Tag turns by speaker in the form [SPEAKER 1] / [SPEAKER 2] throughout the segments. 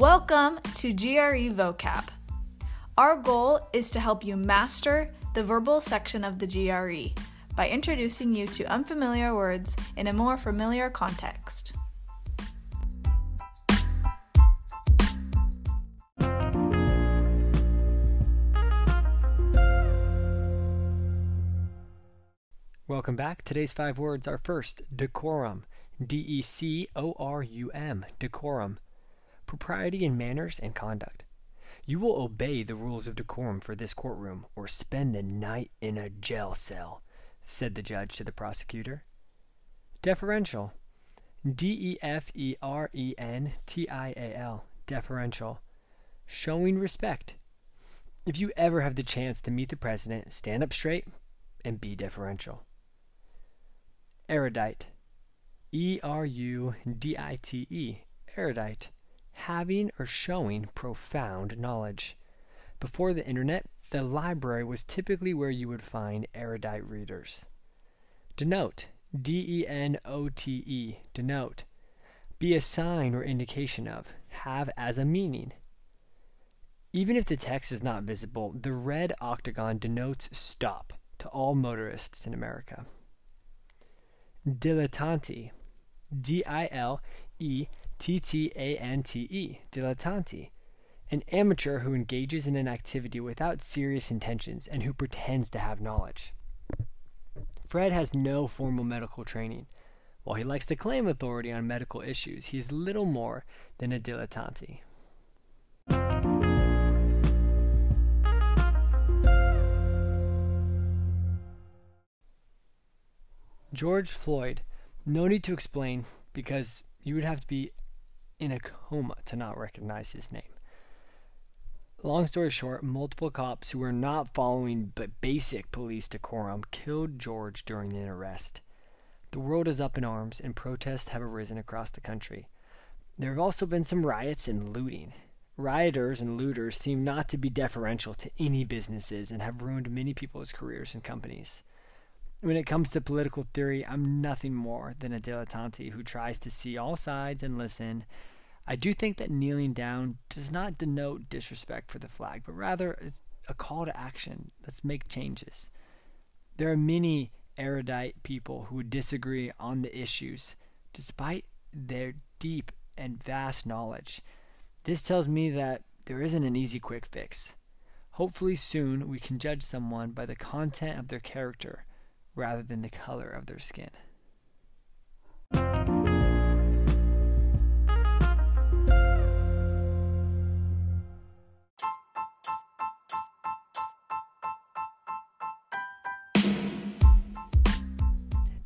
[SPEAKER 1] Welcome to GRE Vocab. Our goal is to help you master the verbal section of the GRE by introducing you to unfamiliar words in a more familiar context.
[SPEAKER 2] Welcome back. Today's five words are first, decorum. D E C O R U M. Decorum. Propriety in manners and conduct. You will obey the rules of decorum for this courtroom or spend the night in a jail cell, said the judge to the prosecutor. Deferential. D E F E R E N T I A L. Deferential. Showing respect. If you ever have the chance to meet the president, stand up straight and be deferential. Erudite. E R U D I T E. Erudite. Having or showing profound knowledge. Before the internet, the library was typically where you would find erudite readers. Denote. D E N O T E. Denote. Be a sign or indication of. Have as a meaning. Even if the text is not visible, the red octagon denotes stop to all motorists in America. Dilettante. D I L E T T A N T E. Dilettante. An amateur who engages in an activity without serious intentions and who pretends to have knowledge. Fred has no formal medical training. While he likes to claim authority on medical issues, he is little more than a dilettante. George Floyd. No need to explain because you would have to be in a coma to not recognize his name. Long story short, multiple cops who were not following but basic police decorum killed George during an arrest. The world is up in arms and protests have arisen across the country. There have also been some riots and looting. Rioters and looters seem not to be deferential to any businesses and have ruined many people's careers and companies. When it comes to political theory, I'm nothing more than a dilettante who tries to see all sides and listen. I do think that kneeling down does not denote disrespect for the flag, but rather it's a call to action. Let's make changes. There are many erudite people who disagree on the issues, despite their deep and vast knowledge. This tells me that there isn't an easy quick fix. Hopefully, soon we can judge someone by the content of their character rather than the color of their skin.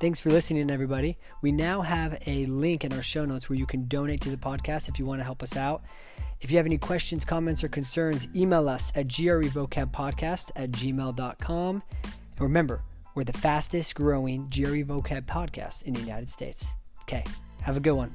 [SPEAKER 2] Thanks for listening, everybody. We now have a link in our show notes where you can donate to the podcast if you want to help us out. If you have any questions, comments, or concerns, email us at grevocabpodcast at gmail.com. And remember, we're the fastest growing GRE vocab podcast in the United States. Okay, have a good one.